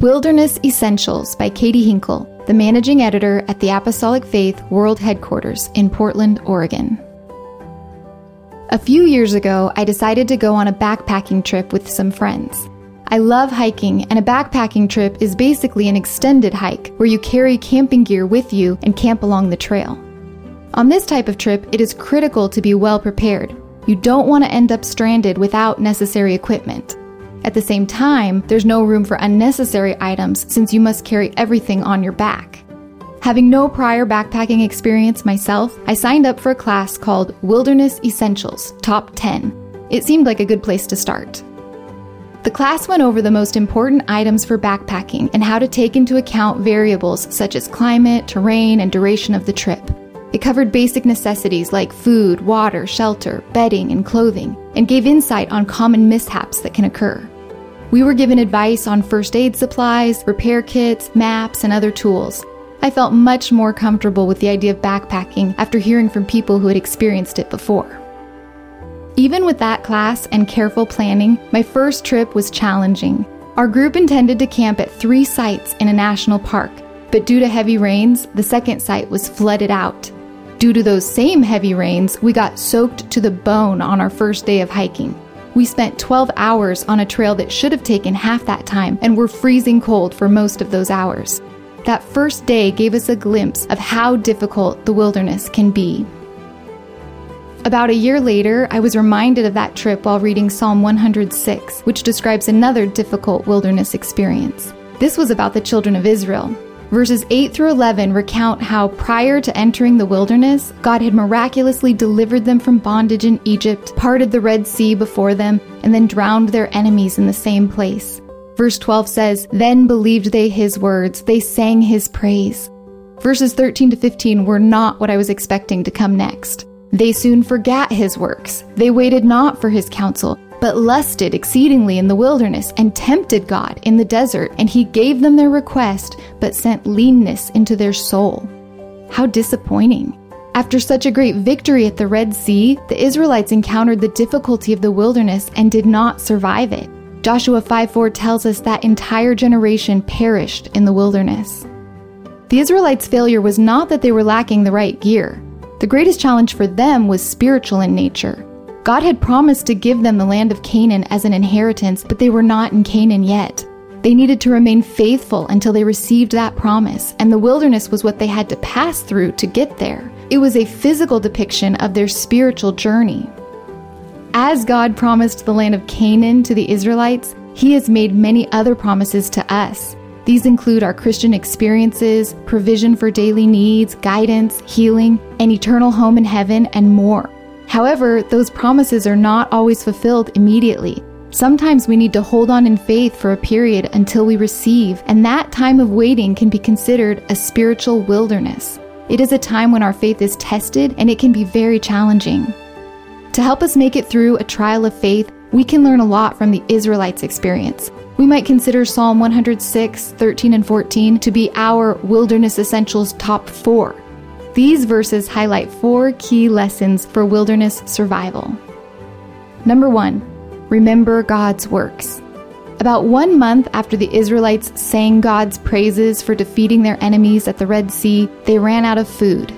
Wilderness Essentials by Catey Hinkle, the managing editor at the Apostolic Faith World Headquarters in Portland, Oregon. A few years ago, I decided to go on a backpacking trip with some friends. I love hiking, and a backpacking trip is basically an extended hike where you carry camping gear with you and camp along the trail. On this type of trip, it is critical to be well prepared. You don't want to end up stranded without necessary equipment. At the same time, there's no room for unnecessary items since you must carry everything on your back. Having no prior backpacking experience myself, I signed up for a class called Wilderness Essentials Top 10. It seemed like a good place to start. The class went over the most important items for backpacking and how to take into account variables such as climate, terrain, and duration of the trip. It covered basic necessities like food, water, shelter, bedding, and clothing, and gave insight on common mishaps that can occur. We were given advice on first aid supplies, repair kits, maps, and other tools. I felt much more comfortable with the idea of backpacking after hearing from people who had experienced it before. Even with that class and careful planning, my first trip was challenging. Our group intended to camp at three sites in a national park, but due to heavy rains, the second site was flooded out. Due to those same heavy rains, we got soaked to the bone on our first day of hiking. We spent 12 hours on a trail that should have taken half that time and were freezing cold for most of those hours. That first day gave us a glimpse of how difficult the wilderness can be. About a year later, I was reminded of that trip while reading Psalm 106, which describes another difficult wilderness experience. This was about the children of Israel. Verses 8 through 11 recount how, prior to entering the wilderness, God had miraculously delivered them from bondage in Egypt, parted the Red Sea before them, and then drowned their enemies in the same place. Verse 12 says, Then believed they his words, they sang his praise. Verses 13 to 15 were not what I was expecting to come next. They soon forgot his works. They waited not for his counsel, but lusted exceedingly in the wilderness, and tempted God in the desert, and he gave them their request, but sent leanness into their soul. How disappointing. After such a great victory at the Red Sea, the Israelites encountered the difficulty of the wilderness and did not survive it. Joshua 5 4 tells us that entire generation perished in the wilderness. The Israelites' failure was not that they were lacking the right gear. The greatest challenge for them was spiritual in nature. God had promised to give them the land of Canaan as an inheritance, but they were not in Canaan yet. They needed to remain faithful until they received that promise, and the wilderness was what they had to pass through to get there. It was a physical depiction of their spiritual journey. As God promised the land of Canaan to the Israelites, He has made many other promises to us. These include our Christian experiences, provision for daily needs, guidance, healing, an eternal home in heaven, and more. However, those promises are not always fulfilled immediately. Sometimes we need to hold on in faith for a period until we receive, and that time of waiting can be considered a spiritual wilderness. It is a time when our faith is tested and it can be very challenging. To help us make it through a trial of faith, we can learn a lot from the Israelites' experience. We might consider Psalm 106, 13, and 14 to be our Wilderness Essentials top four. These verses highlight four key lessons for wilderness survival. Number one, remember God's works. About one month after the Israelites sang God's praises for defeating their enemies at the Red Sea, they ran out of food.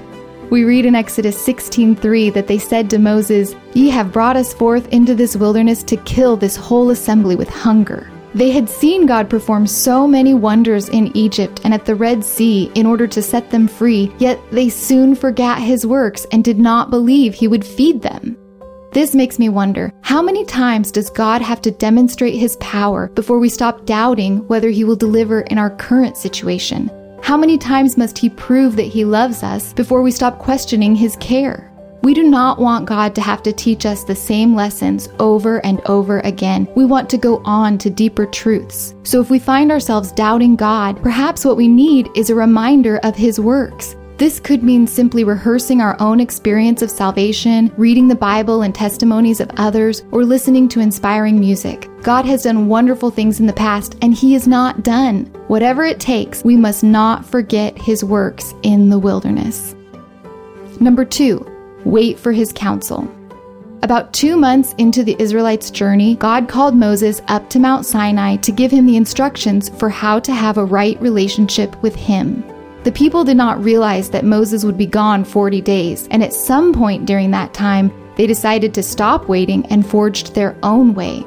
We read in Exodus 16:3 that they said to Moses, "Ye have brought us forth into this wilderness to kill this whole assembly with hunger." They had seen God perform so many wonders in Egypt and at the Red Sea in order to set them free, yet they soon forgot his works and did not believe he would feed them. This makes me wonder how many times does God have to demonstrate his power before we stop doubting whether he will deliver in our current situation? How many times must he prove that he loves us before we stop questioning his care? We do not want God to have to teach us the same lessons over and over again. We want to go on to deeper truths. So if we find ourselves doubting God, perhaps what we need is a reminder of His works. This could mean simply rehearsing our own experience of salvation, reading the Bible and testimonies of others, or listening to inspiring music. God has done wonderful things in the past, and He is not done. Whatever it takes, we must not forget His works in the wilderness. Number two, Wait for his counsel. About two months into the Israelites' journey, God called Moses up to Mount Sinai to give him the instructions for how to have a right relationship with him. The people did not realize that Moses would be gone 40 days, and at some point during that time, they decided to stop waiting and forged their own way.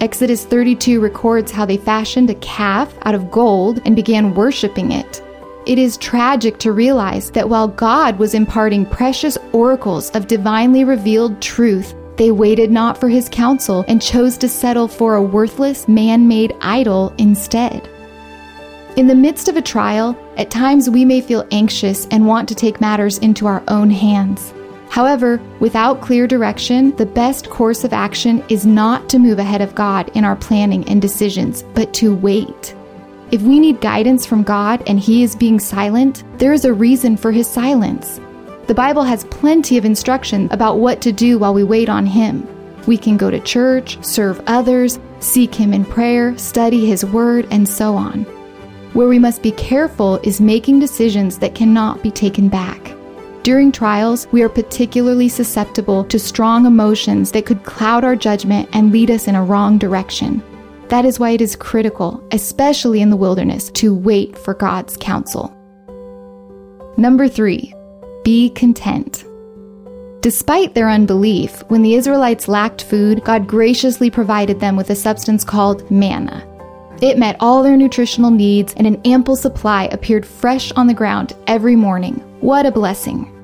Exodus 32 records how they fashioned a calf out of gold and began worshiping it. It is tragic to realize that while God was imparting precious oracles of divinely revealed truth, they waited not for his counsel and chose to settle for a worthless man made idol instead. In the midst of a trial, at times we may feel anxious and want to take matters into our own hands. However, without clear direction, the best course of action is not to move ahead of God in our planning and decisions, but to wait. If we need guidance from God and He is being silent, there is a reason for His silence. The Bible has plenty of instruction about what to do while we wait on Him. We can go to church, serve others, seek Him in prayer, study His Word, and so on. Where we must be careful is making decisions that cannot be taken back. During trials, we are particularly susceptible to strong emotions that could cloud our judgment and lead us in a wrong direction. That is why it is critical, especially in the wilderness, to wait for God's counsel. Number three, be content. Despite their unbelief, when the Israelites lacked food, God graciously provided them with a substance called manna. It met all their nutritional needs, and an ample supply appeared fresh on the ground every morning. What a blessing!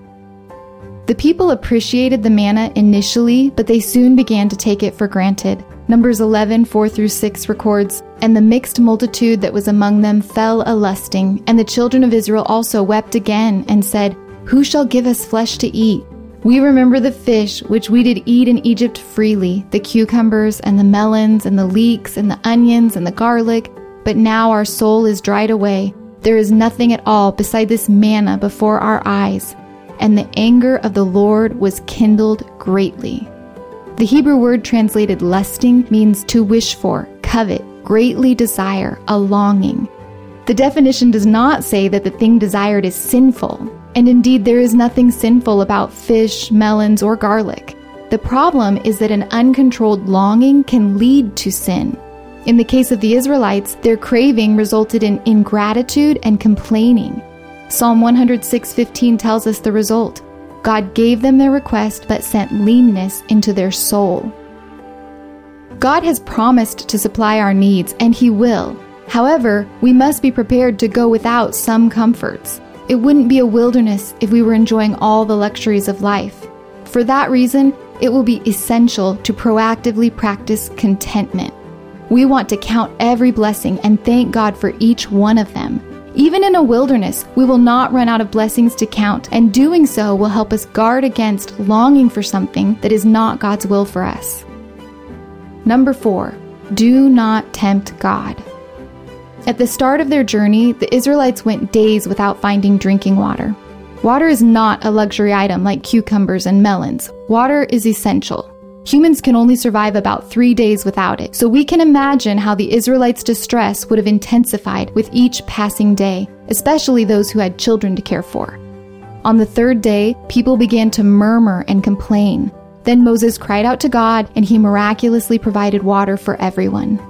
The people appreciated the manna initially, but they soon began to take it for granted. Numbers 11, 4 through 6 records, And the mixed multitude that was among them fell a lusting, and the children of Israel also wept again, and said, Who shall give us flesh to eat? We remember the fish which we did eat in Egypt freely, the cucumbers and the melons and the leeks and the onions and the garlic, but now our soul is dried away. There is nothing at all beside this manna before our eyes. And the anger of the Lord was kindled greatly. The Hebrew word translated lusting means to wish for, covet, greatly desire, a longing. The definition does not say that the thing desired is sinful. And indeed, there is nothing sinful about fish, melons, or garlic. The problem is that an uncontrolled longing can lead to sin. In the case of the Israelites, their craving resulted in ingratitude and complaining. Psalm 106:15 tells us the result. God gave them their request but sent leanness into their soul. God has promised to supply our needs and he will. However, we must be prepared to go without some comforts. It wouldn't be a wilderness if we were enjoying all the luxuries of life. For that reason, it will be essential to proactively practice contentment. We want to count every blessing and thank God for each one of them. Even in a wilderness, we will not run out of blessings to count, and doing so will help us guard against longing for something that is not God's will for us. Number four, do not tempt God. At the start of their journey, the Israelites went days without finding drinking water. Water is not a luxury item like cucumbers and melons. Water is essential. Humans can only survive about three days without it, so we can imagine how the Israelites' distress would have intensified with each passing day, especially those who had children to care for. On the third day, people began to murmur and complain. Then Moses cried out to God, and he miraculously provided water for everyone.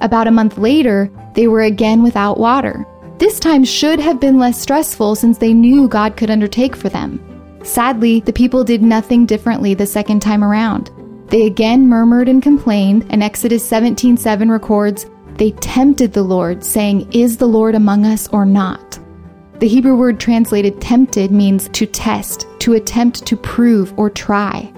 About a month later, they were again without water. This time should have been less stressful since they knew God could undertake for them. Sadly, the people did nothing differently the second time around. They again murmured and complained, and Exodus 17:7 records, "They tempted the Lord, saying, "Is the Lord among us or not?" The Hebrew word translated tempted means to test, to attempt to prove or try.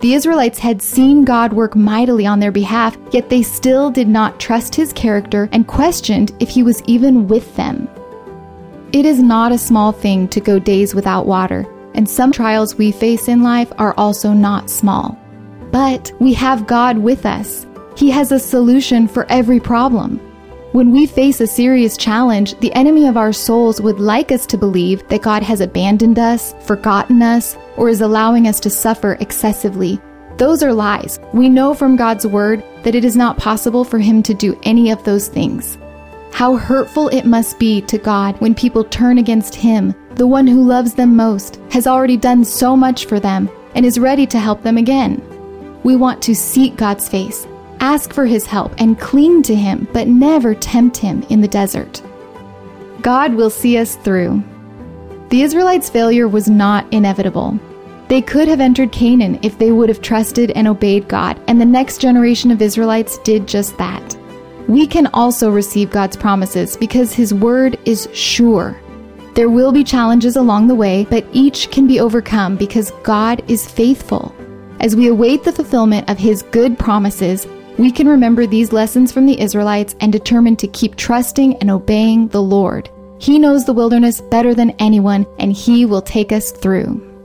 The Israelites had seen God work mightily on their behalf, yet they still did not trust his character and questioned if he was even with them. It is not a small thing to go days without water, and some trials we face in life are also not small. But we have God with us. He has a solution for every problem. When we face a serious challenge, the enemy of our souls would like us to believe that God has abandoned us, forgotten us, or is allowing us to suffer excessively. Those are lies. We know from God's word that it is not possible for Him to do any of those things. How hurtful it must be to God when people turn against Him, the one who loves them most, has already done so much for them, and is ready to help them again. We want to seek God's face, ask for His help, and cling to Him, but never tempt Him in the desert. God will see us through. The Israelites' failure was not inevitable. They could have entered Canaan if they would have trusted and obeyed God, and the next generation of Israelites did just that. We can also receive God's promises because His word is sure. There will be challenges along the way, but each can be overcome because God is faithful. As we await the fulfillment of His good promises, we can remember these lessons from the Israelites and determine to keep trusting and obeying the Lord. He knows the wilderness better than anyone, and He will take us through.